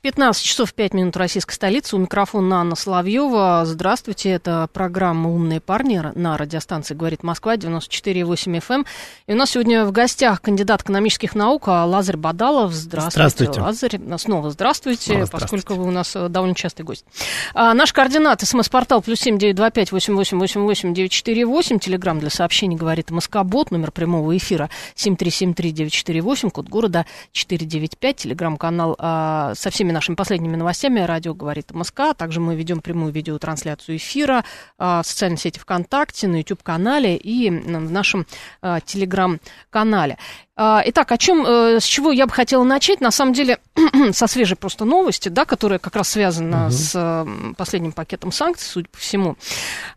15 часов 5 минут российской столицы. У микрофона Анна Соловьева. Здравствуйте. Это программа «Умные парни» на радиостанции «Говорит Москва» 94,8 FM. Эм. И у нас сегодня в гостях кандидат экономических наук Лазарь Бадалов. Здравствуйте, здравствуйте. Лазарь. Снова здравствуйте, Снова здравствуйте, поскольку вы у нас э, довольно частый гость. А, наш координат смс-портал плюс семь девять два пять восемь восемь восемь восемь девять четыре восемь. Телеграмм для сообщений «Говорит Москобот». Номер прямого эфира семь три семь три девять четыре восемь. Код города четыре девять пять. Телеграмм-канал а, со всеми нашими последними новостями радио «Говорит МСК». Также мы ведем прямую видеотрансляцию эфира а, в социальной сети ВКонтакте, на YouTube-канале и в нашем а, Телеграм-канале. А, итак, о чем, э, с чего я бы хотела начать? На самом деле, со свежей просто новости, да, которая как раз связана угу. с последним пакетом санкций, судя по всему.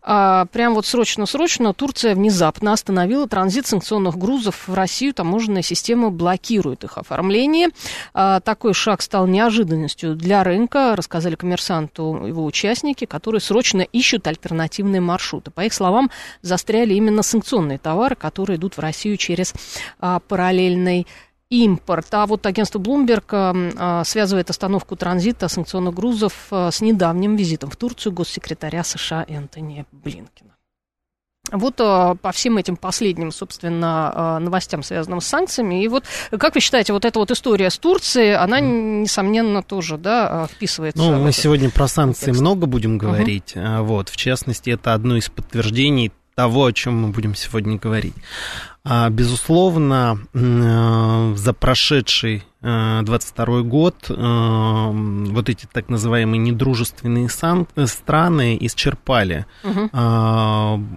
А, прям вот срочно-срочно Турция внезапно остановила транзит санкционных грузов в Россию. Таможенная система блокирует их оформление. А, такой шаг стал неожиданностью для рынка, рассказали коммерсанту его участники, которые срочно ищут альтернативные маршруты. По их словам, застряли именно санкционные товары, которые идут в Россию через параллельные параллельный импорт. А вот агентство Bloomberg а, связывает остановку транзита санкционных грузов а, с недавним визитом в Турцию госсекретаря США Энтони Блинкина. Вот по всем этим последним, собственно, новостям, связанным с санкциями. И вот, как вы считаете, вот эта вот история с Турцией, она, несомненно, тоже, да, вписывается? Ну, мы сегодня про санкции контекст. много будем говорить. Угу. Вот, в частности, это одно из подтверждений того, о чем мы будем сегодня говорить. А, безусловно, э, за прошедший 22 э, год э, вот эти так называемые недружественные страны исчерпали угу.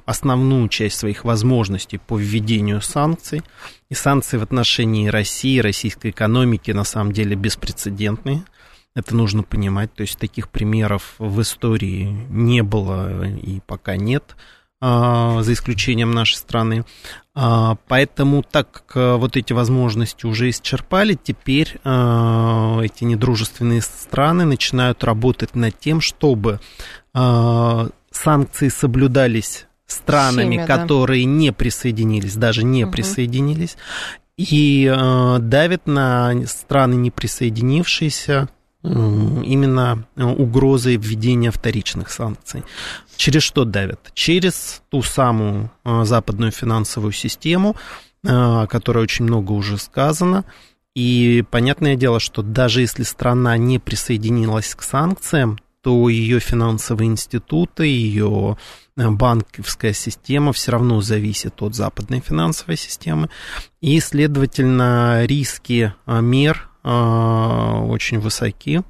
основную часть своих возможностей по введению санкций. И санкции в отношении России, российской экономики на самом деле беспрецедентные. Это нужно понимать. То есть таких примеров в истории не было и пока нет. А, за исключением нашей страны. А, поэтому, так как э, вот эти возможности уже исчерпали, теперь а, эти недружественные страны начинают работать над тем, чтобы санкции соблюдались странами, которые да. не присоединились, даже не угу. присоединились, и давят на страны, не присоединившиеся, именно угрозой введения вторичных санкций. Через что давят? Через ту самую а, западную финансовую систему, а, о которой очень много уже сказано. И понятное дело, что даже если страна не присоединилась к санкциям, то ее финансовые институты, ее банковская система все равно зависит от западной финансовой системы. И, следовательно, риски мер очень высоки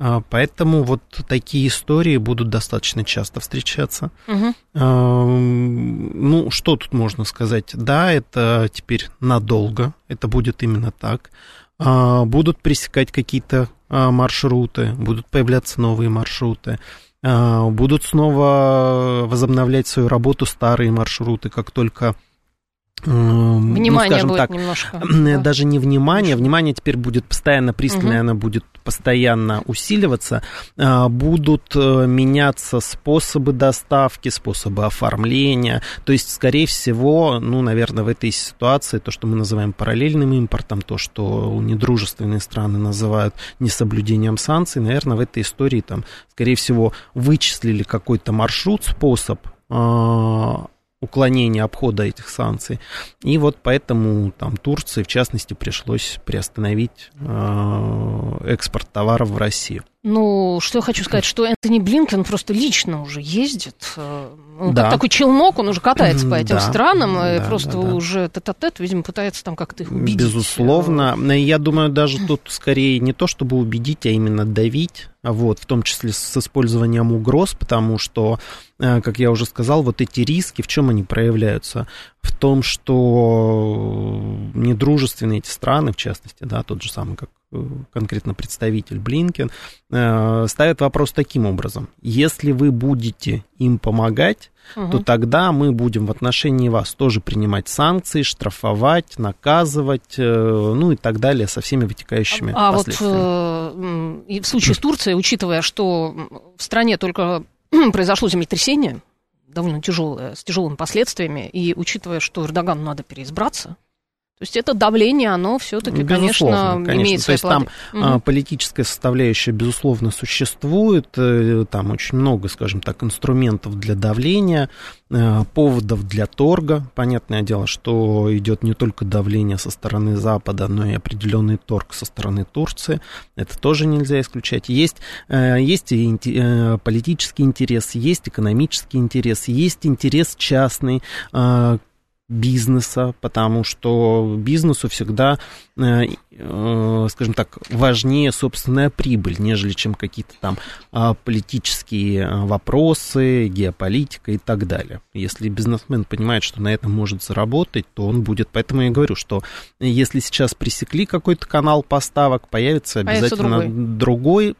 а, поэтому вот такие истории будут достаточно часто встречаться. Угу. Ну, что тут можно сказать? Да, это теперь надолго, это будет именно так. А, будут пресекать какие-то маршруты, будут появляться новые маршруты. Будут снова возобновлять свою работу старые маршруты, как только внимание ну, скажем будет так, немножко. Да. Даже не внимание, внимание теперь будет постоянно пристальное, угу. оно будет постоянно усиливаться. А, будут э, меняться способы доставки, способы оформления. То есть, скорее всего, ну, наверное, в этой ситуации то, что мы называем параллельным импортом, то, что недружественные страны называют несоблюдением санкций, наверное, в этой истории там, скорее всего, вычислили какой-то маршрут, способ уклонения обхода этих санкций. И вот поэтому там Турции, в частности, пришлось приостановить э, экспорт товаров в Россию. Ну, что я хочу сказать, что Энтони Блинкен просто лично уже ездит. Э, он да. как такой челнок, он уже катается по этим да. странам, да, и просто да, да. уже тет-а-тет, видимо, пытается там как-то их убедить. Безусловно. Я думаю, даже тут скорее не то, чтобы убедить, а именно давить, вот, в том числе с использованием угроз, потому что, э, как я уже сказал, вот эти риски, в чем они проявляются? В том, что недружественные эти страны, в частности, да, тот же самый, как конкретно представитель Блинкен, ставят вопрос таким образом. Если вы будете им помогать, угу. то тогда мы будем в отношении вас тоже принимать санкции, штрафовать, наказывать, ну и так далее со всеми вытекающими а, последствиями. А вот в случае с Турцией, учитывая, что в стране только произошло землетрясение, довольно тяжелое, с тяжелыми последствиями, и учитывая, что Эрдогану надо переизбраться, то есть это давление, оно все-таки, конечно, конечно, имеет свои То есть плоды. там угу. политическая составляющая, безусловно, существует. Э, там очень много, скажем так, инструментов для давления, э, поводов для торга. Понятное дело, что идет не только давление со стороны Запада, но и определенный торг со стороны Турции. Это тоже нельзя исключать. Есть, э, есть и политический интерес, есть экономический интерес, есть интерес частный, бизнеса, потому что бизнесу всегда, э, э, скажем так, важнее собственная прибыль, нежели чем какие-то там а, политические вопросы, геополитика и так далее. Если бизнесмен понимает, что на этом может заработать, то он будет. Поэтому я говорю, что если сейчас пресекли какой-то канал поставок, появится обязательно другой. другой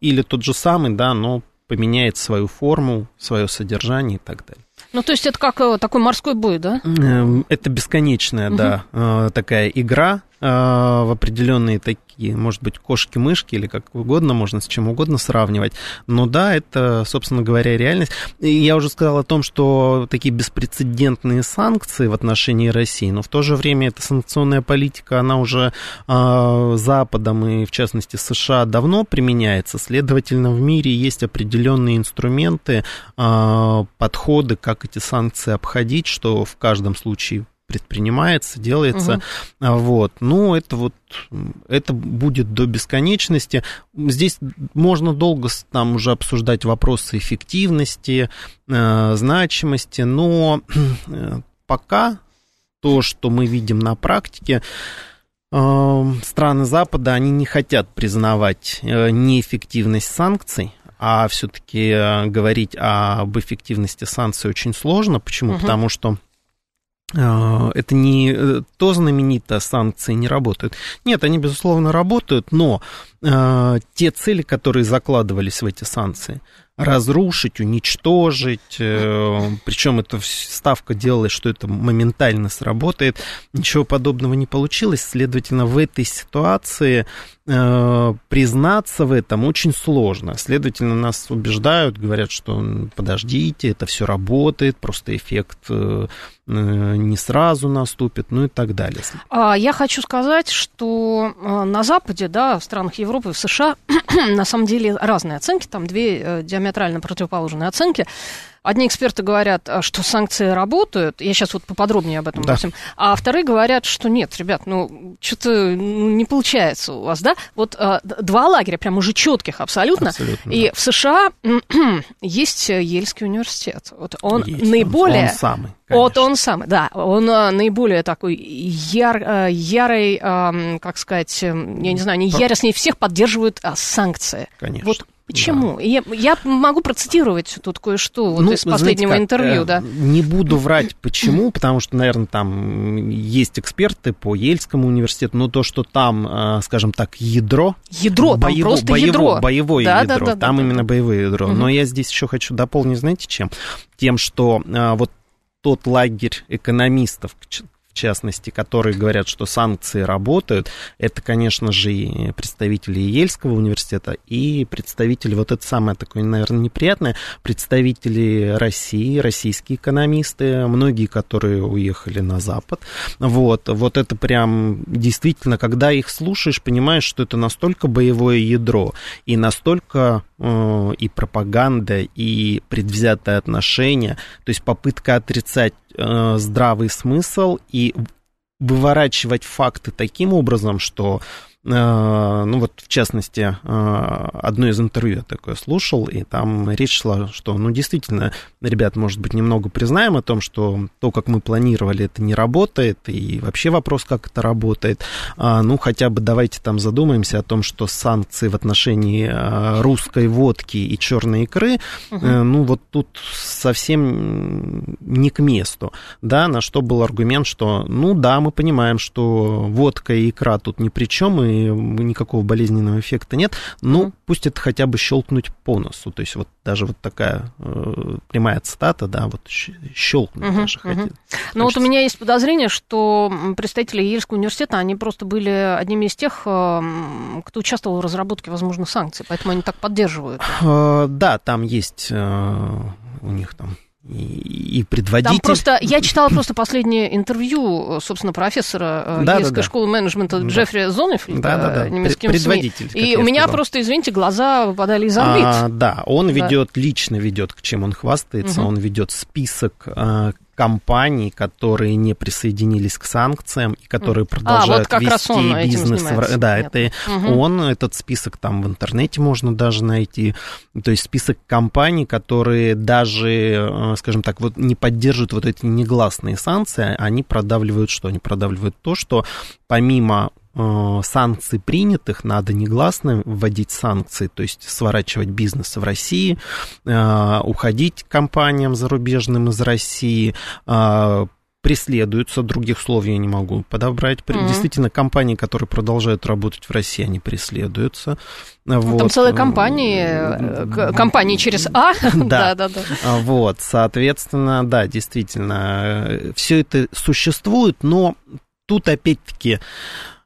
или тот же самый, да, но поменяет свою форму, свое содержание и так далее. Ну, то есть это как э, такой морской бой, да? Эм, это бесконечная, угу. да, э, такая игра, в определенные такие, может быть, кошки-мышки или как угодно, можно с чем угодно сравнивать. Но да, это, собственно говоря, реальность. И я уже сказал о том, что такие беспрецедентные санкции в отношении России, но в то же время эта санкционная политика, она уже э, Западом и, в частности, США давно применяется. Следовательно, в мире есть определенные инструменты, э, подходы, как эти санкции обходить, что в каждом случае предпринимается, делается. Угу. Вот. Ну, это вот, это будет до бесконечности. Здесь можно долго там уже обсуждать вопросы эффективности, э, значимости, но э, пока то, что мы видим на практике, э, страны Запада, они не хотят признавать неэффективность санкций, а все-таки говорить об эффективности санкций очень сложно. Почему? Угу. Потому что это не э, то знаменитое санкции не работают. Нет, они, безусловно, работают, но э, те цели, которые закладывались в эти санкции, разрушить, уничтожить, э, причем эта ставка делалась, что это моментально сработает, ничего подобного не получилось, следовательно, в этой ситуации э, признаться в этом очень сложно. Следовательно, нас убеждают, говорят, что подождите, это все работает, просто эффект э, не сразу наступит, ну и так далее. А, я хочу сказать, что на Западе, да, в странах Европы, в США, на самом деле разные оценки, там две диаметрально противоположные оценки. Одни эксперты говорят, а, что санкции работают, я сейчас вот поподробнее об этом да. Всем, а вторые говорят, что нет, ребят, ну, что-то ну, не получается у вас, да? Вот а, два лагеря, прям уже четких абсолютно. абсолютно и да. в США есть Ельский университет. Вот он есть, наиболее... Он, он самый. Конечно. Вот он самый, да, он а, наиболее такой яр, а, ярый, а, как сказать, я не знаю, они яростнее всех поддерживают а, санкции. Конечно. Вот Почему? Да. Я, я могу процитировать тут кое-что вот ну, из последнего знаете, как, интервью, да. Не буду врать, почему, потому что, наверное, там есть эксперты по Ельскому университету, но то, что там, э, скажем так, ядро... Ядро, боево, там просто боево, ядро. Боевое да, ядро, да, да, там да, именно да. боевое ядро. Угу. Но я здесь еще хочу дополнить, знаете, чем? Тем, что э, вот тот лагерь экономистов, в частности, которые говорят, что санкции работают, это, конечно же, и представители Ельского университета, и представители, вот это самое такое, наверное, неприятное, представители России, российские экономисты, многие, которые уехали на Запад. Вот, вот это прям действительно, когда их слушаешь, понимаешь, что это настолько боевое ядро и настолько э, и пропаганда, и предвзятое отношение, то есть попытка отрицать э, здравый смысл и выворачивать факты таким образом, что ну вот в частности, э, одно из интервью я такое слушал, и там речь шла, что, ну, действительно, ребят, может быть, немного признаем о том, что то, как мы планировали, это не работает, и вообще вопрос, как это работает. А, ну, хотя бы давайте там задумаемся о том, что санкции в отношении э, русской водки и черной икры, угу. ну, вот тут совсем не к месту, да, на что был аргумент, что, ну, да, мы понимаем, что водка и икра тут ни при чем, и и никакого болезненного эффекта нет, ну, mm. пусть это хотя бы щелкнуть по носу. То есть вот даже вот такая э, прямая цитата, да, вот щелкнуть mm-hmm. даже mm-hmm. хотят. Ну вот у меня есть подозрение, что представители Ельского университета, они просто были одними из тех, э, кто участвовал в разработке, возможно, санкций, поэтому они так поддерживают. Э, да, там есть у них там и, предводитель. Там просто, я читала просто последнее интервью, собственно, профессора э, да, Ельской да, да. школы менеджмента да. Джеффри Зонефельда, да, да, да. немецким Предводитель, СМИ. И у меня сказал. просто, извините, глаза выпадали из орбит. А, да, он да. ведет, лично ведет, к чем он хвастается, угу. он ведет список а, компаний, которые не присоединились к санкциям и которые продолжают а, вот вести он бизнес. В... Да, это угу. он, этот список там в интернете можно даже найти. То есть список компаний, которые даже, э, скажем так, вот не поддерживают вот эти негласные санкции, они продавливают что? Они продавливают то, что помимо санкций принятых, надо негласно вводить санкции, то есть сворачивать бизнес в России, э, уходить компаниям зарубежным из России, э, преследуются, других слов я не могу подобрать. Mm-hmm. Действительно, компании, которые продолжают работать в России, они преследуются. Ну, вот. Там целые компании, компании через А. Да, да, да. Вот, соответственно, да, действительно, все это существует, но тут опять-таки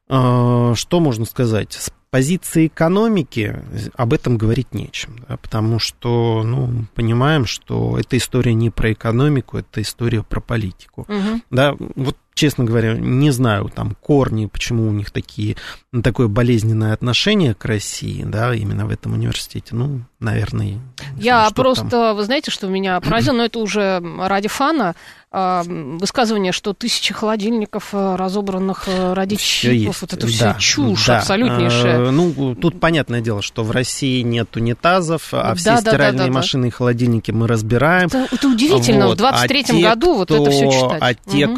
что можно сказать? С позиции экономики об этом говорить нечем, да, потому что, ну, понимаем, что эта история не про экономику, это история про политику. Угу. Да, вот честно говоря, не знаю там корни, почему у них такие, такое болезненное отношение к России, да, именно в этом университете. Ну, наверное. Я знаю, просто, там. вы знаете, что меня поразило, но это уже ради фана. А, высказывание, что тысячи холодильников э, разобранных э, ради все чипов, есть. вот это все да, чушь да. абсолютнейшая. А, ну, тут понятное дело, что в России нет унитазов, а все да, стиральные да, да, машины да. и холодильники мы разбираем. Это, это удивительно, вот. в 23-м а году кто, вот это все читать. А те, угу.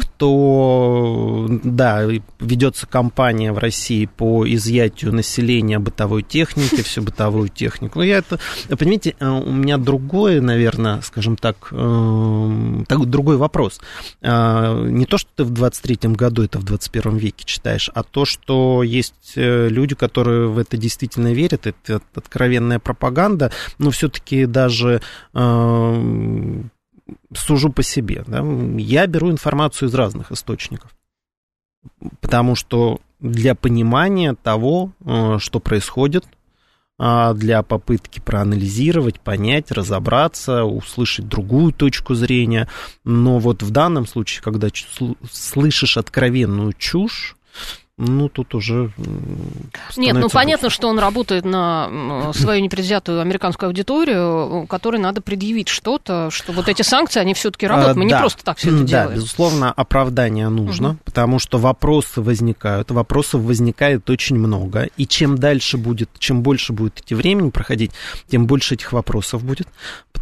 Да, ведется кампания в России по изъятию населения бытовой техники, всю бытовую технику, ну, я это, понимаете, э, у меня другое, наверное, скажем так, другой вопрос. А, не то, что ты в 23-м году это в 21 веке читаешь, а то, что есть э, люди, которые в это действительно верят, это откровенная пропаганда, но все-таки даже а, сужу по себе. Да? Я беру информацию из разных источников, потому что для понимания того, э, что происходит а, для попытки проанализировать, понять, разобраться, услышать другую точку зрения. Но вот в данном случае, когда слышишь откровенную чушь, ну, тут уже... Нет, ну, понятно, что он работает на свою непредвзятую американскую аудиторию, которой надо предъявить что-то, что вот эти санкции, они все-таки работают. Мы да. не просто так все это да, делаем. Да, безусловно, оправдание нужно, угу. потому что вопросы возникают, вопросов возникает очень много, и чем дальше будет, чем больше будет идти времени проходить, тем больше этих вопросов будет,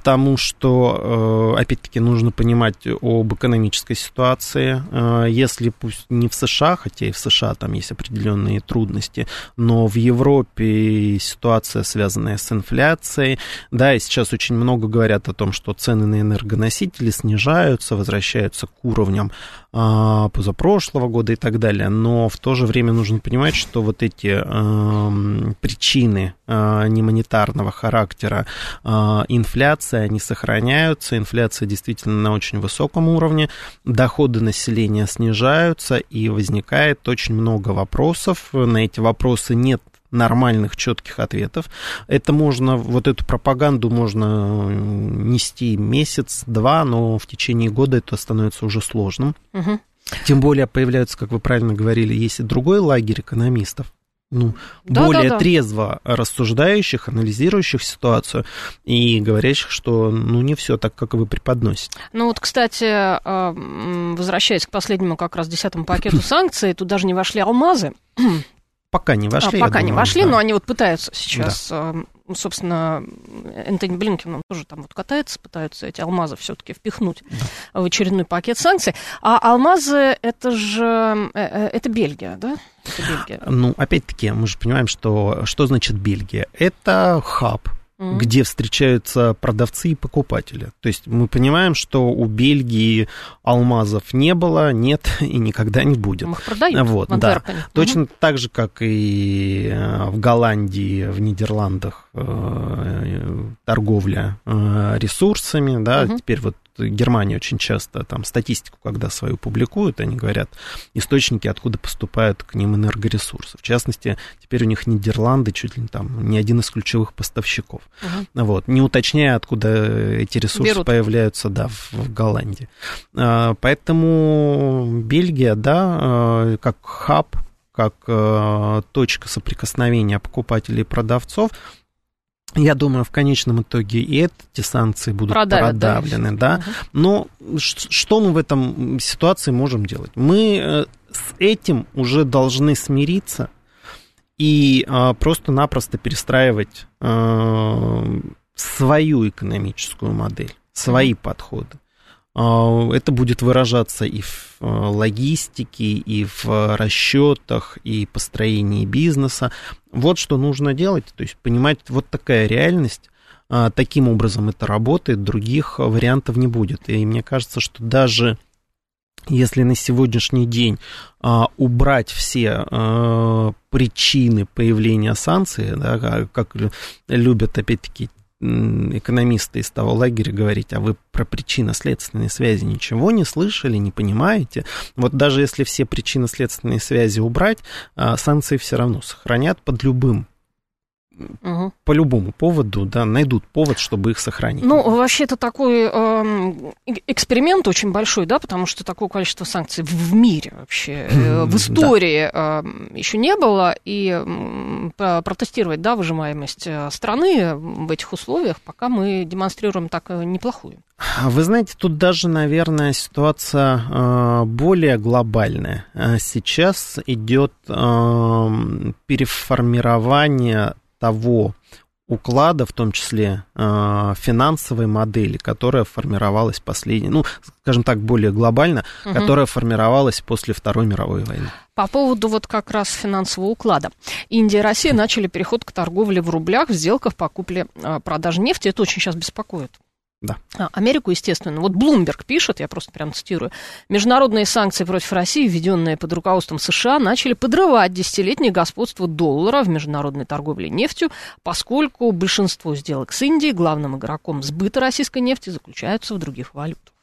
потому что, э, опять-таки, нужно понимать об экономической ситуации. Э, если пусть не в США, хотя и в США там там есть определенные трудности, но в Европе ситуация, связанная с инфляцией, да, и сейчас очень много говорят о том, что цены на энергоносители снижаются, возвращаются к уровням позапрошлого года и так далее, но в то же время нужно понимать, что вот эти а, причины а, немонетарного характера а, инфляции, они сохраняются, инфляция действительно на очень высоком уровне, доходы населения снижаются, и возникает очень много вопросов, на эти вопросы нет нормальных, четких ответов. Это можно, вот эту пропаганду можно нести месяц-два, но в течение года это становится уже сложным. Угу. Тем более появляются, как вы правильно говорили, есть и другой лагерь экономистов, ну, да, более да, да. трезво рассуждающих, анализирующих ситуацию и говорящих, что ну не все так, как вы преподносите. Ну вот, кстати, а, возвращаясь к последнему как раз десятому пакету санкций, тут даже не вошли алмазы. Пока не вошли. А, пока думаю, не вошли, да. но они вот пытаются сейчас, да. А, собственно, Энтони Блинкен он тоже там вот катается, пытаются эти алмазы все-таки впихнуть да. в очередной пакет санкций. А алмазы это же э, э, это Бельгия, да? Это Бельгия. Ну, опять-таки, мы же понимаем, что что значит Бельгия? Это хаб mm-hmm. где встречаются продавцы и покупатели. То есть мы понимаем, что у Бельгии алмазов не было, нет и никогда не будет. Их продают вот, в да. Точно mm-hmm. так же, как и э, в Голландии, в Нидерландах э, торговля э, ресурсами, да, mm-hmm. теперь вот Германия очень часто там статистику, когда свою публикуют, они говорят источники, откуда поступают к ним энергоресурсы. В частности, теперь у них Нидерланды чуть ли не там не один из ключевых поставщиков. Угу. Вот, не уточняя, откуда эти ресурсы Берут. появляются, да, в, в Голландии. А, поэтому Бельгия, да, а, как хаб, как а, точка соприкосновения покупателей и продавцов, я думаю, в конечном итоге и эти санкции будут Продавят, продавлены, да. да. Угу. Но что мы в этом ситуации можем делать? Мы э, с этим уже должны смириться и а, просто-напросто перестраивать а, свою экономическую модель, свои угу. подходы. А, это будет выражаться и в а, логистике, и в расчетах, и построении бизнеса. Вот что нужно делать, то есть понимать, вот такая реальность, а, таким образом это работает, других вариантов не будет. И мне кажется, что даже если на сегодняшний день а, убрать все причины появления санкций, да, как любят опять-таки экономисты из того лагеря говорить, а вы про причинно-следственные связи ничего не слышали, не понимаете. Вот даже если все причинно-следственные связи убрать, а, санкции все равно сохранят под любым угу. по любому поводу, да, найдут повод, чтобы их сохранить. Ну, вообще это такой э, эксперимент очень большой, да, потому что такое количество санкций в мире вообще, э, в истории да. э, еще не было, и э, протестировать, да, выжимаемость э, страны в этих условиях, пока мы демонстрируем так э, неплохую. Вы знаете, тут даже, наверное, ситуация э, более глобальная. Сейчас идет э, переформирование того уклада, в том числе э, финансовой модели, которая формировалась последней, ну, скажем так, более глобально, угу. которая формировалась после Второй мировой войны. По поводу вот как раз финансового уклада. Индия и Россия начали переход к торговле в рублях в сделках по купле-продаже нефти. Это очень сейчас беспокоит. Да. А, Америку, естественно. Вот Блумберг пишет, я просто прям цитирую, международные санкции против России, введенные под руководством США, начали подрывать десятилетнее господство доллара в международной торговле нефтью, поскольку большинство сделок с Индией, главным игроком сбыта российской нефти, заключаются в других валютах.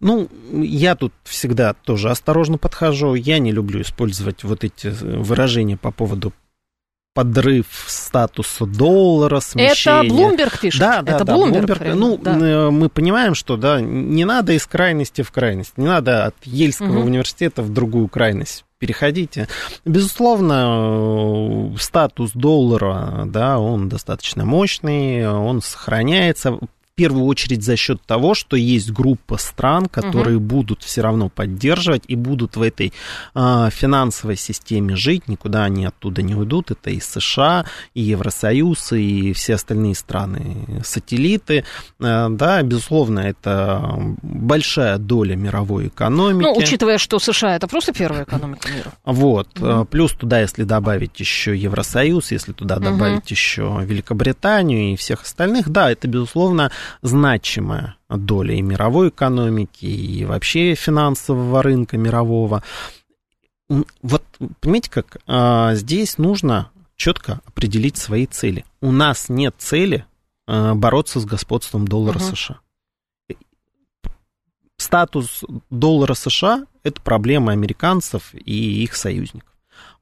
Ну, я тут всегда тоже осторожно подхожу. Я не люблю использовать вот эти выражения по поводу подрыв статуса доллара, смещение. Это Блумберг пишет. Да, да, это да, Блумберг. Ну, да. Э, мы понимаем, что да, не надо из крайности в крайность, не надо от Ельского угу. университета в другую крайность переходите. Безусловно, э, статус доллара, да, он достаточно мощный, он сохраняется первую очередь за счет того, что есть группа стран, которые угу. будут все равно поддерживать и будут в этой э, финансовой системе жить, никуда они оттуда не уйдут. Это и США, и Евросоюз, и все остальные страны сателлиты. Э, да, безусловно, это большая доля мировой экономики. Ну, учитывая, что США это просто первая экономика мира. Вот. Угу. Плюс туда, если добавить еще Евросоюз, если туда добавить угу. еще Великобританию и всех остальных, да, это, безусловно, значимая доля и мировой экономики, и вообще финансового рынка мирового. Вот, понимаете, как а, здесь нужно четко определить свои цели. У нас нет цели а, бороться с господством доллара угу. США. Статус доллара США – это проблема американцев и их союзников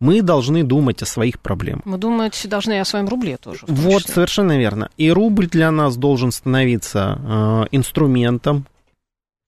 мы должны думать о своих проблемах. Мы думать должны о своем рубле тоже. Вот, совершенно верно. И рубль для нас должен становиться э, инструментом,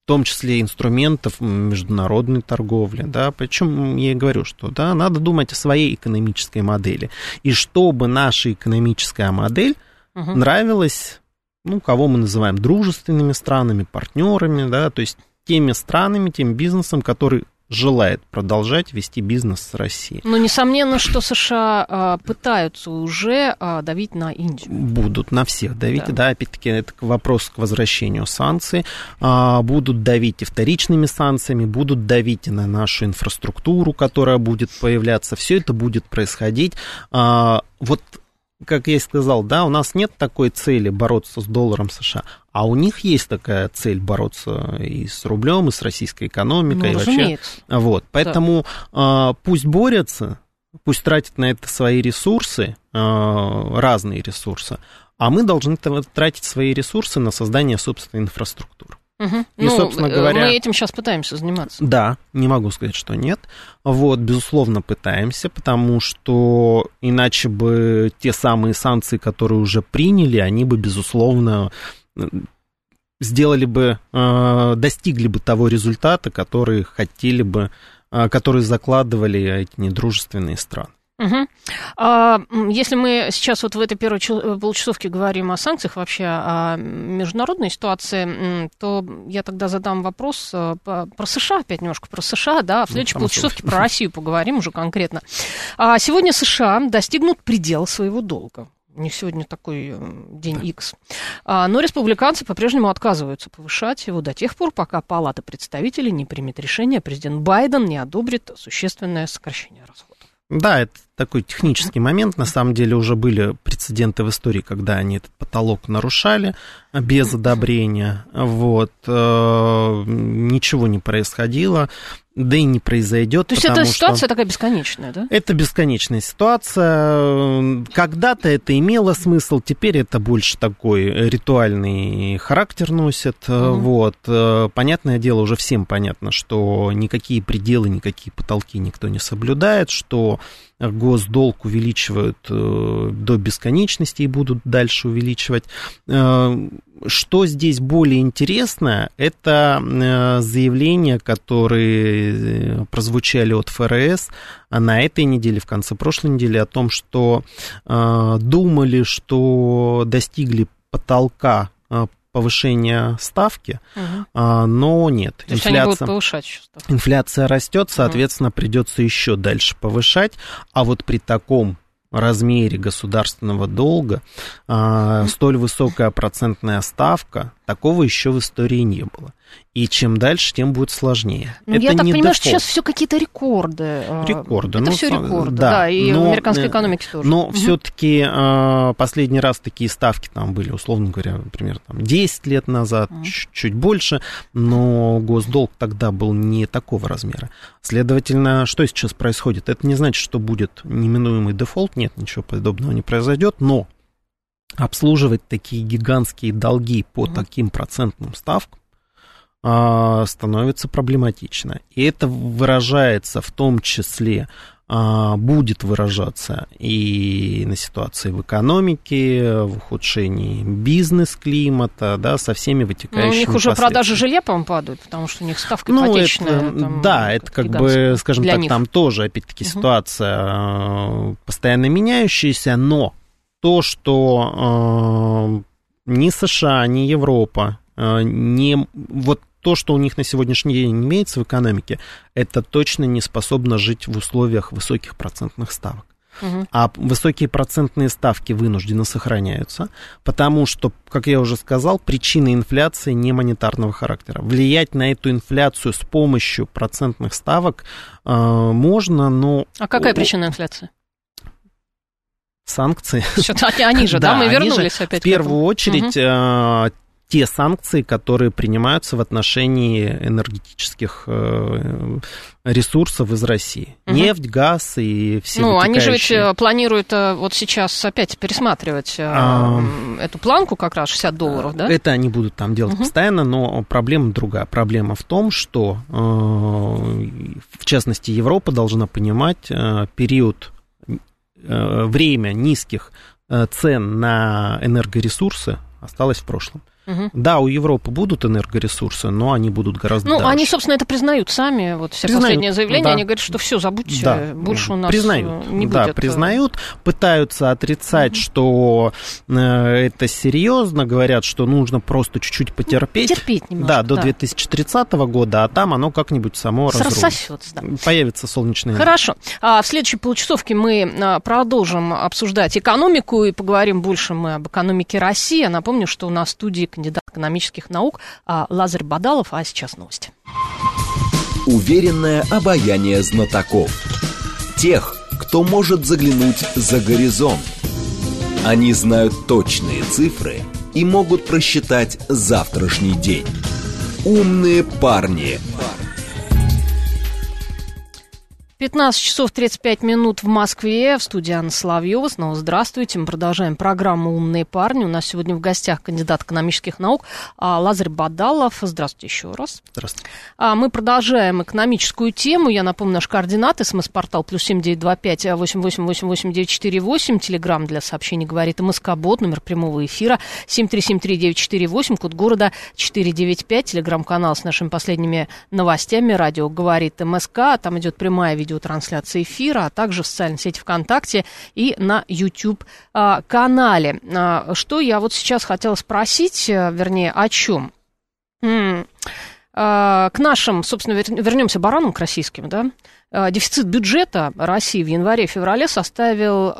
в том числе инструментов международной торговли, да, причем я и говорю, что, да, надо думать о своей экономической модели, и чтобы наша экономическая модель угу. нравилась, ну, кого мы называем дружественными странами, партнерами, да, то есть теми странами, тем бизнесом, который желает продолжать вести бизнес с Россией. Но несомненно, что США а, пытаются уже а, давить на Индию. Будут на всех давить, да, да опять-таки это вопрос к возвращению санкций. А, будут давить и вторичными санкциями, будут давить и на нашу инфраструктуру, которая будет появляться. Все это будет происходить. Вот как я и сказал, да, у нас нет такой цели бороться с долларом США, а у них есть такая цель бороться и с рублем, и с российской экономикой, ну, и вообще. Вот, поэтому да. пусть борются, пусть тратят на это свои ресурсы, э, разные ресурсы, а мы должны тратить свои ресурсы на создание собственной инфраструктуры. Угу. И, ну, собственно говоря... Мы этим сейчас пытаемся заниматься. Да, не могу сказать, что нет. Вот, безусловно, пытаемся, потому что иначе бы те самые санкции, которые уже приняли, они бы, безусловно, сделали бы, э, достигли бы того результата, который хотели бы, э, который закладывали эти недружественные страны. Угу. А, если мы сейчас вот в этой первой э, получасовке говорим о санкциях, вообще о международной ситуации, то я тогда задам вопрос э, про США, опять немножко про США, да, в ну, следующей ну, получасовке про Россию поговорим уже конкретно. А сегодня США достигнут предела своего долга. У них сегодня такой э, день X. А, но республиканцы по-прежнему отказываются повышать его до тех пор, пока Палата представителей не примет решение, президент Байден не одобрит существенное сокращение расходов. Да, это такой технический момент. На самом деле уже были прецеденты в истории, когда они этот потолок нарушали без одобрения. Вот. Э, ничего не происходило да и не произойдет. То есть эта ситуация такая бесконечная, да? Это бесконечная ситуация. Когда-то это имело смысл, теперь это больше такой ритуальный характер носит. Угу. Вот. Э, понятное дело, уже всем понятно, что никакие пределы, никакие потолки никто не соблюдает, что госдолг увеличивают э, до бесконечности и будут дальше увеличивать. Э, что здесь более интересно, это э, заявления, которые прозвучали от ФРС на этой неделе, в конце прошлой недели, о том, что думали, что достигли потолка повышения ставки, угу. но нет. То инфляция, они будут повышать еще ставку. Инфляция растет, соответственно, угу. придется еще дальше повышать, а вот при таком размере государственного долга а, столь высокая процентная ставка, такого еще в истории не было. И чем дальше, тем будет сложнее. Ну, это я так понимаю, дефолт. что сейчас все какие-то рекорды. А, рекорды. Это ну, все рекорды, да, да и но, в американской экономике тоже. Но угу. все-таки а, последний раз такие ставки там были, условно говоря, например, там 10 лет назад, угу. чуть больше, но госдолг тогда был не такого размера. Следовательно, что сейчас происходит? Это не значит, что будет неминуемый дефолт, нет, ничего подобного не произойдет, но обслуживать такие гигантские долги по угу. таким процентным ставкам а, становится проблематично. И это выражается в том числе а, будет выражаться и на ситуации в экономике, в ухудшении бизнес-климата, да, со всеми вытекающими Но у них уже продажи жилья, по-моему, падают, потому что у них ставка ну, ипотечная. Это, там, да, это как бы, скажем так, них. там тоже, опять-таки, угу. ситуация а, постоянно меняющаяся, но то, что э, ни США, ни Европа э, не вот то, что у них на сегодняшний день имеется в экономике, это точно не способно жить в условиях высоких процентных ставок. Угу. А высокие процентные ставки вынуждены сохраняются, потому что, как я уже сказал, причина инфляции не монетарного характера. Влиять на эту инфляцию с помощью процентных ставок э, можно, но... А какая причина инфляции? Санкции. Что-то они же, да, мы вернулись опять. В первую очередь угу. те санкции, которые принимаются в отношении энергетических э, ресурсов из России. Угу. Нефть, газ и все Ну, они же ведь э, планируют вот сейчас опять пересматривать а... эту планку как раз 60 долларов, да? Это они будут там делать угу. постоянно, но проблема другая. Проблема в том, что, в частности, Европа должна понимать период время низких э, цен на энергоресурсы осталось в прошлом. Угу. Да, у Европы будут энергоресурсы, но они будут гораздо Ну, дороже. они, собственно, это признают сами. Вот все признают, последние заявления, да. они говорят, что все, забудьте, да. больше у нас признают, не да, будет. Да, признают, пытаются отрицать, угу. что э, это серьезно, говорят, что нужно просто чуть-чуть потерпеть. Терпеть немножко, Да, до да. 2030 года, а там оно как-нибудь само разрушится. Да. Появится солнечный Хорошо. А в следующей получасовке мы а, продолжим обсуждать экономику и поговорим больше мы об экономике России. Я напомню, что у нас в студии кандидат экономических наук а, Лазарь Бадалов, а сейчас новости. Уверенное обаяние знатоков. Тех, кто может заглянуть за горизонт. Они знают точные цифры и могут просчитать завтрашний день. Умные парни. 15 часов 35 минут в Москве. В студии Анна Соловьева. Снова здравствуйте. Мы продолжаем программу «Умные парни». У нас сегодня в гостях кандидат экономических наук а, Лазарь Бадалов. Здравствуйте еще раз. Здравствуйте. А, мы продолжаем экономическую тему. Я напомню, наш координат. СМС-портал плюс семь девять два пять восемь восемь восемь восемь девять четыре восемь. Телеграмм для сообщений говорит МСК-бот. Номер прямого эфира семь три семь три девять четыре восемь. Код города четыре девять пять. Телеграм-канал с нашими последними новостями. Радио говорит МСК. Там идет прямая видеотрансляции эфира, а также в социальной сети ВКонтакте и на YouTube-канале. А, что я вот сейчас хотела спросить, э, вернее, о чем? А, к нашим, собственно, вернемся баранам, к российским, да? А, дефицит бюджета России в январе-феврале составил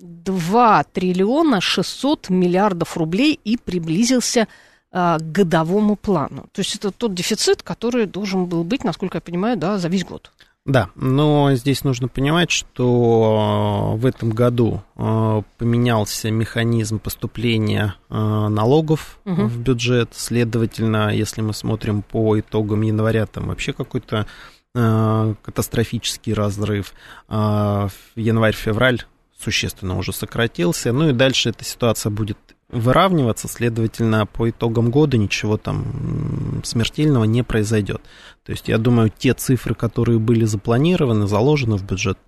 2 триллиона 600 миллиардов рублей и приблизился к годовому плану. То есть это тот дефицит, который должен был быть, насколько я понимаю, да, за весь год. Да, но здесь нужно понимать, что э, в этом году э, поменялся механизм поступления э, налогов угу. в бюджет. Следовательно, если мы смотрим по итогам января, там вообще какой-то катастрофический разрыв. Январь-февраль существенно уже сократился. Ну и дальше эта ситуация будет выравниваться, следовательно, по итогам года ничего там смертельного не произойдет. То есть, я думаю, те цифры, которые были запланированы, заложены в бюджет,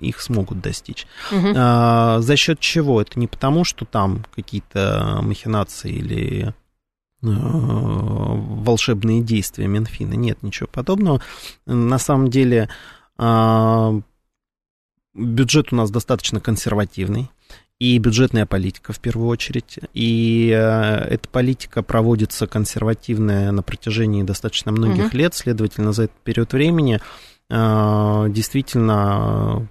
их смогут достичь. Угу. А, за счет чего? Это не потому, что там какие-то махинации или а, волшебные действия Минфина. Нет, ничего подобного. На самом деле а, бюджет у нас достаточно консервативный и бюджетная политика в первую очередь. И э, эта политика проводится консервативная на протяжении достаточно многих угу. лет, следовательно, за этот период времени э, действительно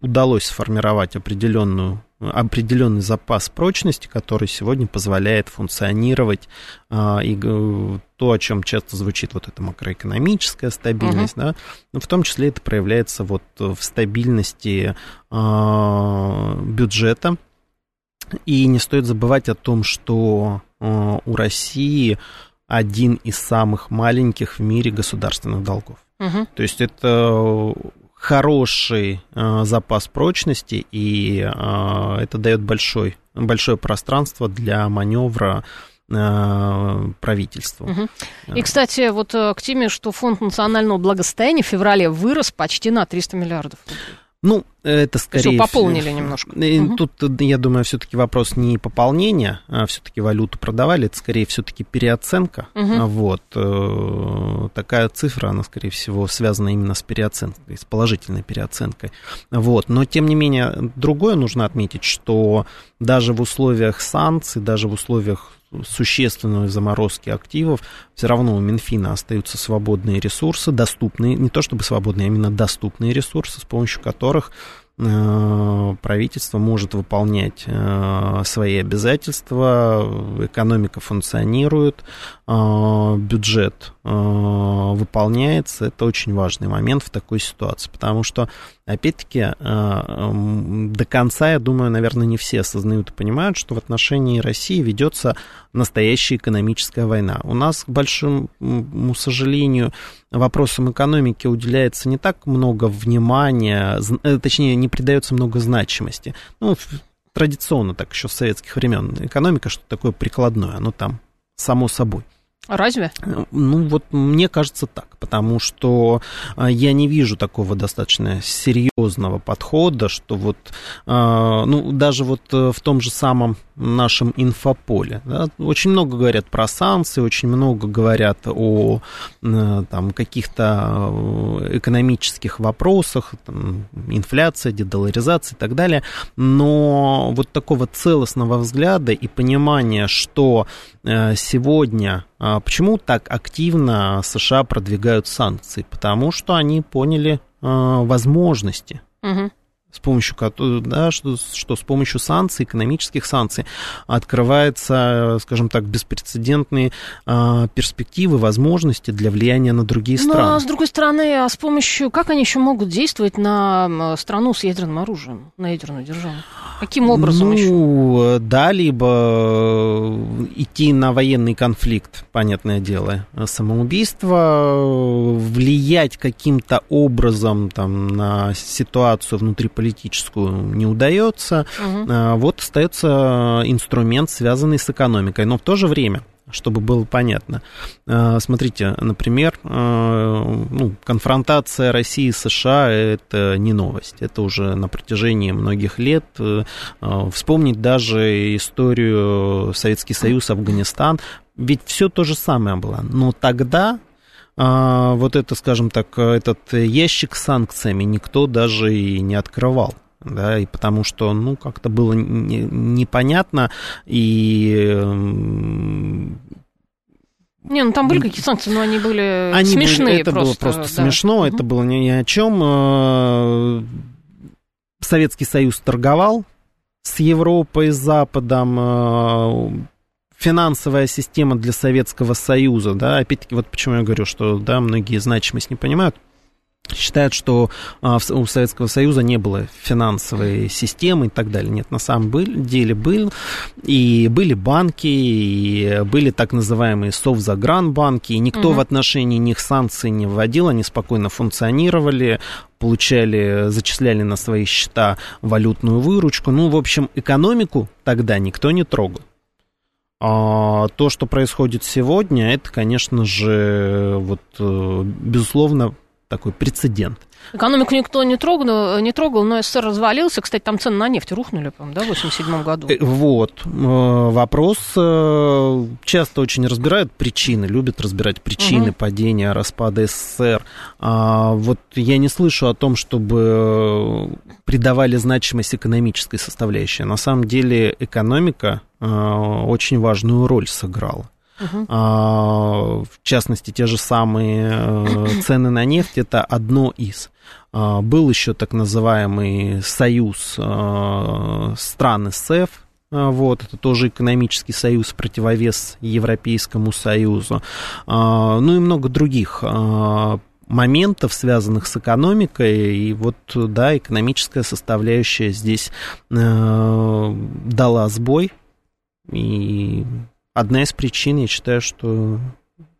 удалось сформировать определенную определенный запас прочности, который сегодня позволяет функционировать а, и то, о чем часто звучит вот эта макроэкономическая стабильность, uh-huh. да, но в том числе это проявляется вот в стабильности а, бюджета. И не стоит забывать о том, что а, у России один из самых маленьких в мире государственных долгов. Uh-huh. То есть это хороший э, запас прочности, и э, это дает большой, большое пространство для маневра э, правительству. Угу. И, кстати, вот э, к теме, что Фонд национального благосостояния в феврале вырос почти на 300 миллиардов. Ну, это скорее... Все пополнили немножко. Тут, угу. я думаю, все-таки вопрос не пополнения, а все-таки валюту продавали, это скорее все-таки переоценка. Угу. Вот. Э, такая цифра, она, скорее всего, связана именно с переоценкой, с положительной переоценкой. Вот. Но, тем не менее, другое нужно отметить, что даже в условиях санкций, даже в условиях существенной заморозки активов, все равно у Минфина остаются свободные ресурсы, доступные, не то чтобы свободные, а именно доступные ресурсы, с помощью которых Э, правительство может выполнять э, свои обязательства, экономика функционирует, э, бюджет выполняется. Это очень важный момент в такой ситуации, потому что, опять-таки, до конца, я думаю, наверное, не все осознают и понимают, что в отношении России ведется настоящая экономическая война. У нас, к большому сожалению, вопросам экономики уделяется не так много внимания, э, точнее, не придается много значимости. Ну, традиционно так еще с советских времен. Экономика что такое прикладное, оно там само собой. Разве? Ну, вот мне кажется так, потому что а, я не вижу такого достаточно серьезного подхода, что вот, а, ну, даже вот э, в том же самом нашем инфополе. Да, очень много говорят про санкции, очень много говорят о э, там, каких-то э, экономических вопросах, там, инфляция, дедоларизация и так далее, но вот такого целостного взгляда и понимания, что сегодня а почему так активно США продвигают санкции? Потому что они поняли возможности. Угу. С помощью, да, что, что с помощью санкций, экономических санкций открываются, скажем так, беспрецедентные а, перспективы, возможности для влияния на другие страны. Ну, а с другой стороны, а с помощью, как они еще могут действовать на страну с ядерным оружием, на ядерную державу? Каким образом ну, еще? да, либо идти на военный конфликт, понятное дело, самоубийство, влиять каким-то образом там, на ситуацию внутриполитическую не удается. Угу. Вот остается инструмент, связанный с экономикой. Но в то же время чтобы было понятно. А, смотрите, например, а, ну, конфронтация России и США – это не новость. Это уже на протяжении многих лет. Э, вспомнить даже историю Советский Союз, Афганистан. Ведь все то же самое было. Но тогда вот это, скажем так, этот ящик с санкциями никто даже и не открывал да, и потому что, ну, как-то было не, непонятно, и... Не, ну там были какие-то санкции, но они были они смешные были, это просто. было просто да. смешно, угу. это было ни, ни о чем. Э, Советский Союз торговал с Европой, с Западом, э, финансовая система для Советского Союза, да, опять-таки, вот почему я говорю, что, да, многие значимость не понимают, считают, что а, у Советского Союза не было финансовой системы и так далее. Нет, на самом деле был. И были банки, и были так называемые совзагранбанки, и никто угу. в отношении них санкций не вводил, они спокойно функционировали, получали, зачисляли на свои счета валютную выручку. Ну, в общем, экономику тогда никто не трогал. А то, что происходит сегодня, это, конечно же, вот, э, безусловно, такой прецедент. Экономику никто не трогал, не трогал, но СССР развалился. Кстати, там цены на нефть рухнули, по-моему, да, в 87 году. Э, вот. Э, вопрос э, часто очень разбирают причины, любят разбирать причины угу. падения, распада СССР. А вот я не слышу о том, чтобы придавали значимость экономической составляющей. На самом деле экономика очень важную роль сыграла. Uh-huh. А, в частности, те же самые э, цены на нефть это одно из. А, был еще так называемый союз а, стран СЭФ, а, вот, это тоже экономический союз, противовес Европейскому союзу, ну и много других моментов, связанных с экономикой, и вот, да, экономическая составляющая здесь э, дала сбой, и одна из причин, я считаю, что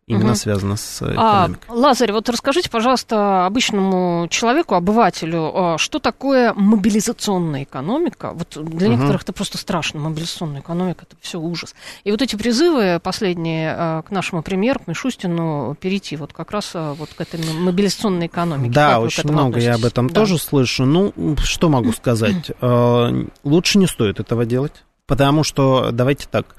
именно угу. связано с а, экономикой. А, Лазарь, вот расскажите, пожалуйста, обычному человеку, обывателю, а, что такое мобилизационная экономика? Вот для угу. некоторых это просто страшно, мобилизационная экономика, это все ужас. И вот эти призывы последние а, к нашему премьеру, к Мишустину, перейти вот как раз вот к этой мобилизационной экономике. Да, как очень много относитесь? я об этом да. тоже слышу. Ну, что могу сказать? Лучше не стоит этого делать, потому что, давайте так,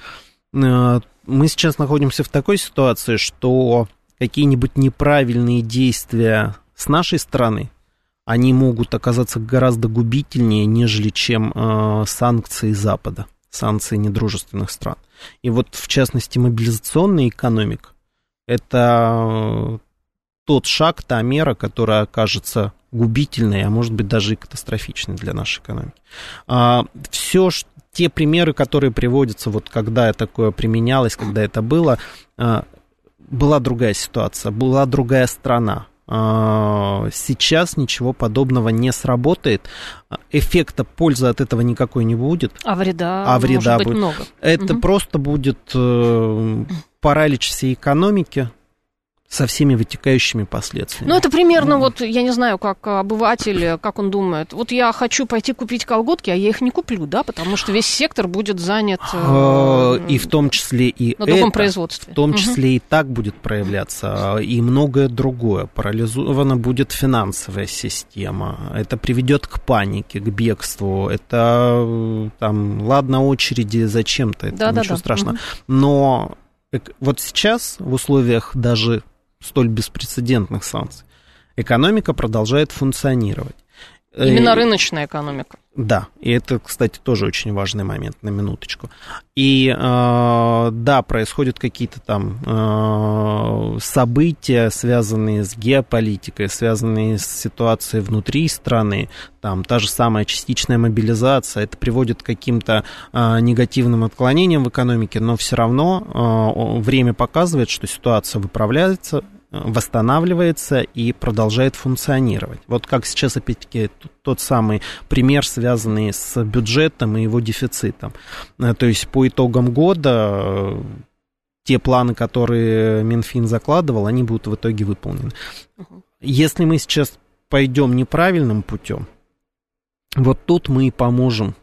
мы сейчас находимся в такой ситуации, что какие-нибудь неправильные действия с нашей стороны, они могут оказаться гораздо губительнее, нежели чем э, санкции Запада, санкции недружественных стран. И вот, в частности, мобилизационная экономика – это тот шаг, та мера, которая окажется губительной, а может быть даже и катастрофичной для нашей экономики. А, все, те примеры, которые приводятся, вот когда такое применялось, когда это было, а, была другая ситуация, была другая страна. А, сейчас ничего подобного не сработает. Эффекта пользы от этого никакой не будет. А вреда, а вреда может быть будет. много. Это угу. просто будет э, паралич всей экономики, со всеми вытекающими последствиями. Ну, это примерно вот, я не знаю, как обыватель, как он думает. Вот я хочу пойти купить колготки, а я их не куплю, да, потому что весь сектор будет занят... Э, и в том числе и на другом производстве. В том числе угу. и так будет проявляться, и многое другое. Парализована будет финансовая система. Это приведет к панике, к бегству. Это, там, ладно, очереди зачем-то, это да, ничего да, страшного. Угу. Но вот сейчас в условиях даже столь беспрецедентных санкций, экономика продолжает функционировать. Именно рыночная экономика. Да, и это, кстати, тоже очень важный момент, на минуточку. И э, да, происходят какие-то там э, события, связанные с геополитикой, связанные с ситуацией внутри страны, там та же самая частичная мобилизация, это приводит к каким-то э, негативным отклонениям в экономике, но все равно э, время показывает, что ситуация выправляется, восстанавливается и продолжает функционировать. Вот как сейчас, опять-таки, тот самый пример, связанный с бюджетом и его дефицитом. Э, то есть по итогам года э, те планы, которые Минфин закладывал, они будут в итоге выполнены. Если мы сейчас пойдем неправильным путем, вот тут мы и поможем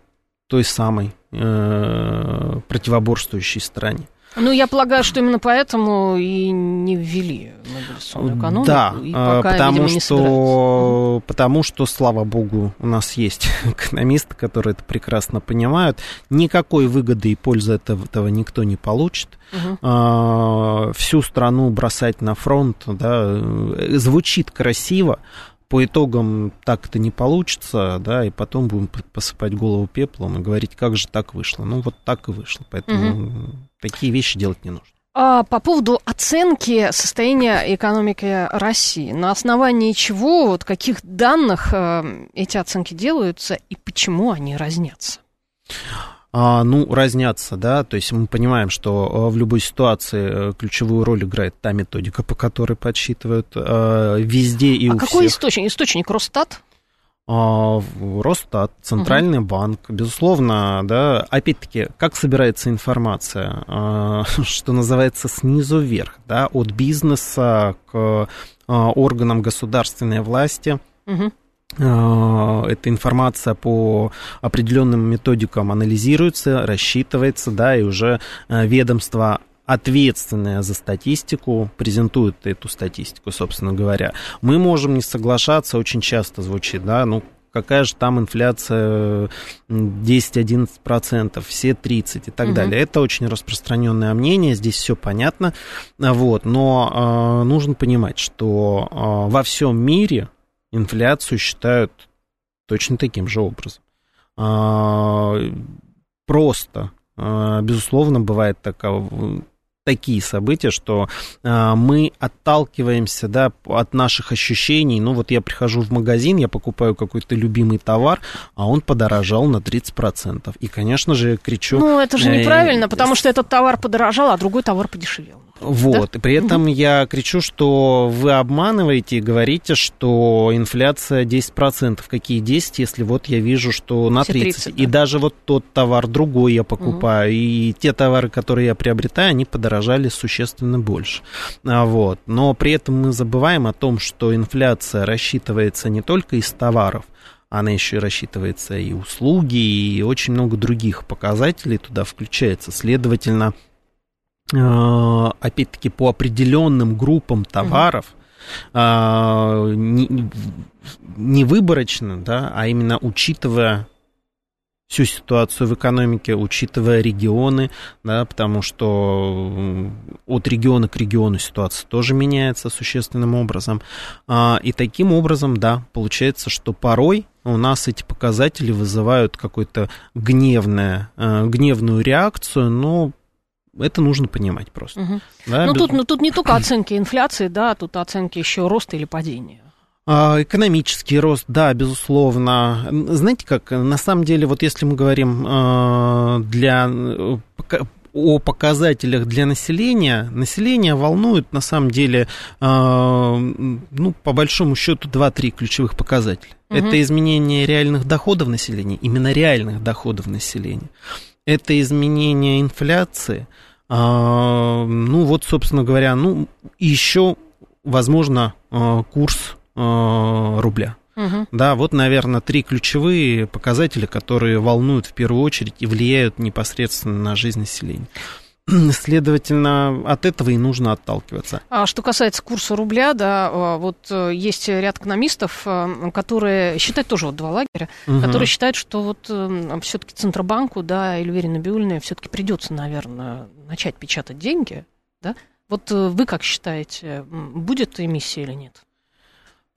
той самой э, противоборствующей стране. Ну, я полагаю, что именно поэтому и не ввели мобилизационную экономику. Да, а, пока, потому, видимо, что, потому что, слава богу, у нас есть экономисты, которые это прекрасно понимают. Никакой выгоды и пользы от этого никто не получит. Угу. Всю страну бросать на фронт, да, звучит красиво, по итогам так это не получится, да, и потом будем посыпать голову пеплом и говорить, как же так вышло. Ну, вот так и вышло. Поэтому угу. такие вещи делать не нужно. А по поводу оценки состояния экономики России, на основании чего, вот каких данных э, эти оценки делаются и почему они разнятся? А, ну, разнятся, да, то есть мы понимаем, что э, в любой ситуации э, ключевую роль играет та методика, по которой подсчитывают э, везде и а у какой всех. источник? Источник Росстат? А, Росстат, Центральный угу. банк, безусловно, да, опять-таки, как собирается информация, а, что называется, снизу вверх, да, от бизнеса к органам государственной власти. Угу эта информация по определенным методикам анализируется, рассчитывается, да, и уже э, ведомство ответственное за статистику презентует эту статистику, собственно говоря. Мы можем не соглашаться, очень часто звучит, да, ну, какая же там инфляция 10-11%, все 30% и так угу. далее. Это очень распространенное мнение, здесь все понятно, вот, но э, нужно понимать, что э, во всем мире инфляцию считают точно таким же образом. А, просто, а, безусловно, бывает такого, такие события, что а, мы отталкиваемся да, от наших ощущений. Ну, вот я прихожу в магазин, я покупаю какой-то любимый товар, а он подорожал на 30%. И, конечно же, кричу... Ну, это же неправильно, э, потому что этот товар подорожал, а другой товар подешевел. Вот, да? и при этом угу. я кричу, что вы обманываете и говорите, что инфляция 10%. Какие 10, если вот я вижу, что на 30. 30 да. И даже вот тот товар другой я покупаю, угу. и те товары, которые я приобретаю, они подорожали существенно больше. А вот. Но при этом мы забываем о том, что инфляция рассчитывается не только из товаров, она еще и рассчитывается и услуги, и очень много других показателей туда включается. Следовательно, опять-таки, по определенным группам товаров, угу. не, не выборочно, да, а именно учитывая всю ситуацию в экономике, учитывая регионы, да, потому что от региона к региону ситуация тоже меняется существенным образом. А, и таким образом, да, получается, что порой у нас эти показатели вызывают какую-то э, гневную реакцию, но это нужно понимать просто. Угу. Да, ну, без... тут, ну, тут не только оценки инфляции, да, тут оценки еще роста или падения. А, экономический рост, да, безусловно. Знаете как, на самом деле, вот если мы говорим а, для о показателях для населения, население волнует на самом деле, а, ну, по большому счету, 2-3 ключевых показателя. Угу. Это изменение реальных доходов населения, именно реальных доходов населения. Это изменение инфляции, ну, вот, собственно говоря, ну, еще, возможно, а, курс а, рубля. Угу. Да, вот, наверное, три ключевые показателя, которые волнуют в первую очередь и влияют непосредственно на жизнь населения. Следовательно, от этого и нужно отталкиваться. А что касается курса рубля, да, а, вот э, есть ряд экономистов, э, которые считают тоже вот два лагеря, угу. которые считают, что вот э, все-таки Центробанку, да, Эльвире Набиулиной все-таки придется, наверное, начать печатать деньги, да? Вот вы как считаете, будет эмиссия или нет?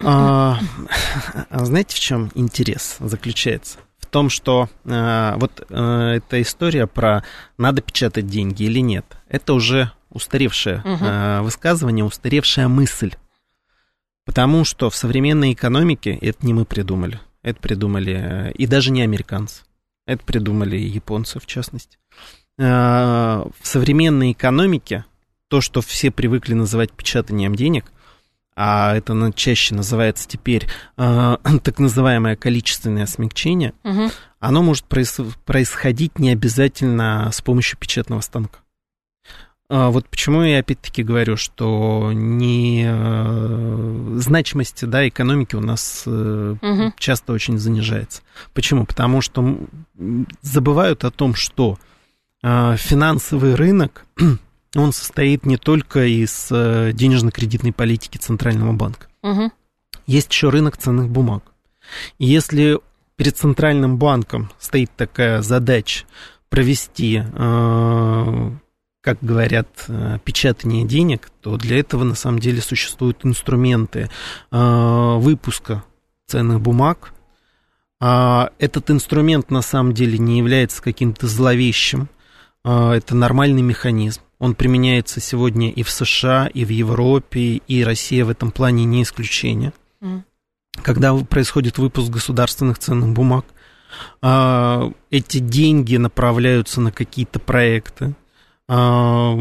А, а знаете, в чем интерес заключается? Том, что а, вот а, эта история про надо печатать деньги или нет, это уже устаревшее угу. а, высказывание, устаревшая мысль. Потому что в современной экономике это не мы придумали. Это придумали и даже не американцы. Это придумали японцы, в частности. А, в современной экономике то, что все привыкли называть печатанием денег, а это чаще называется теперь э, так называемое количественное смягчение, угу. оно может проис- происходить не обязательно с помощью печатного станка. А вот почему я опять-таки говорю, что не э, значимость да, экономики у нас угу. часто очень занижается. Почему? Потому что забывают о том, что э, финансовый рынок он состоит не только из э, денежно-кредитной политики Центрального банка. Угу. Есть еще рынок ценных бумаг. И если перед Центральным банком стоит такая задача провести, э, как говорят, э, печатание денег, то для этого на самом деле существуют инструменты выпуска ценных бумаг. А этот инструмент на самом деле не является каким-то зловещим. Это нормальный механизм. Он применяется сегодня и в США, и в Европе, и Россия в этом плане не исключение. Mm. Когда происходит выпуск государственных ценных бумаг, а, эти деньги направляются на какие-то проекты. А,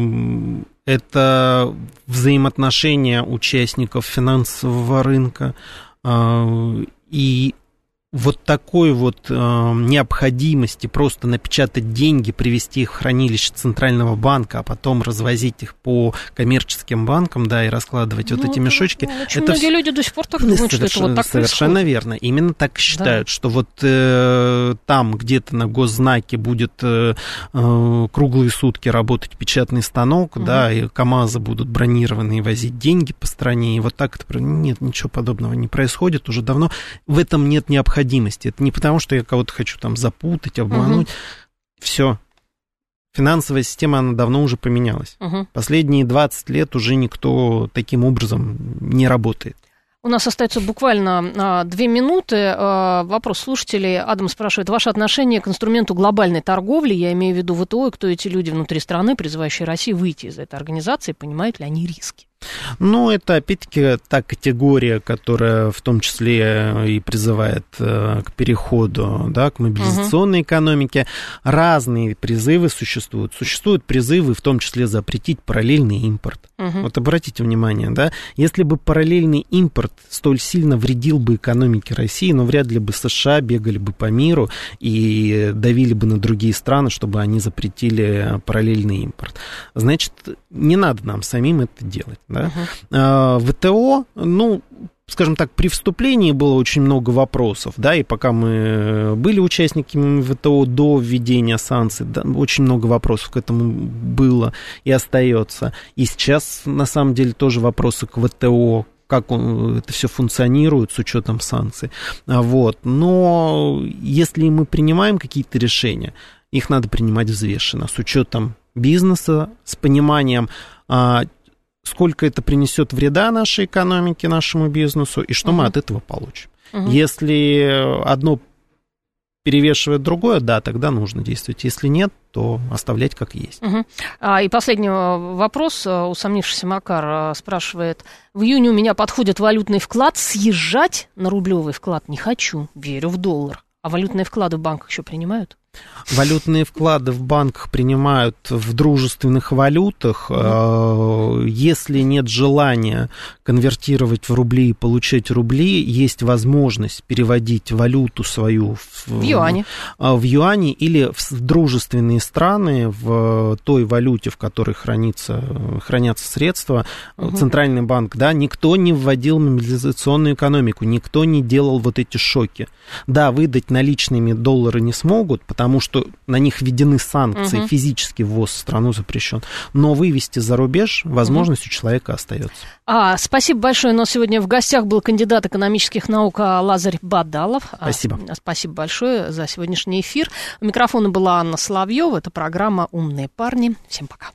это взаимоотношения участников финансового рынка. А, и вот такой вот э, необходимости просто напечатать деньги, привести их в хранилище Центрального банка, а потом развозить их по коммерческим банкам, да, и раскладывать ну, вот эти мешочки. Ну, очень это многие все... люди до сих пор так думают, что это вот так Совершенно происходит. верно. Именно так считают, да. что вот э, там где-то на госзнаке будет э, э, круглые сутки работать печатный станок, угу. да, и КАМАЗы будут бронированы и возить деньги по стране, и вот так это... Нет, ничего подобного не происходит уже давно. В этом нет необходимости необходимости. Это не потому, что я кого-то хочу там запутать, обмануть. Угу. Все. Финансовая система, она давно уже поменялась. Угу. Последние 20 лет уже никто таким образом не работает. У нас остается буквально а, две минуты. А, вопрос слушателей. Адам спрашивает, ваше отношение к инструменту глобальной торговли, я имею в виду ВТО, и кто эти люди внутри страны, призывающие Россию выйти из этой организации, понимают ли они риски? Ну, это опять-таки та категория, которая в том числе и призывает э, к переходу, да, к мобилизационной угу. экономике. Разные призывы существуют. Существуют призывы, в том числе запретить параллельный импорт. Угу. Вот обратите внимание, да, если бы параллельный импорт столь сильно вредил бы экономике России, но ну, вряд ли бы США бегали бы по миру и давили бы на другие страны, чтобы они запретили параллельный импорт. Значит, не надо нам самим это делать. Да? Uh-huh. ВТО, ну, скажем так, при вступлении было очень много вопросов, да, и пока мы были участниками ВТО до введения санкций, да, очень много вопросов к этому было и остается. И сейчас, на самом деле, тоже вопросы к ВТО, как он, это все функционирует с учетом санкций. А вот. Но если мы принимаем какие-то решения, их надо принимать взвешенно, с учетом бизнеса, с пониманием, а, сколько это принесет вреда нашей экономике, нашему бизнесу, и что угу. мы от этого получим. Угу. Если одно перевешивает другое, да, тогда нужно действовать. Если нет, то оставлять как есть. Угу. А, и последний вопрос. Усомнившийся Макар а, спрашивает. В июне у меня подходит валютный вклад. Съезжать на рублевый вклад не хочу. Верю в доллар. А валютные вклады в банках еще принимают? Валютные вклады в банках принимают в дружественных валютах. Mm-hmm. Если нет желания конвертировать в рубли и получать рубли, есть возможность переводить валюту свою в, в юане. А, в юане или в дружественные страны в той валюте, в которой хранится, хранятся средства. Mm-hmm. Центральный банк, да, никто не вводил мобилизационную экономику, никто не делал вот эти шоки. Да, выдать наличными доллары не смогут, потому что на них введены санкции, угу. физически ввоз в страну запрещен. Но вывести за рубеж возможность угу. у человека остается. А, спасибо большое. У нас сегодня в гостях был кандидат экономических наук а, Лазарь Бадалов. А, спасибо. А, спасибо большое за сегодняшний эфир. У микрофона была Анна Соловьева. Это программа «Умные парни». Всем пока.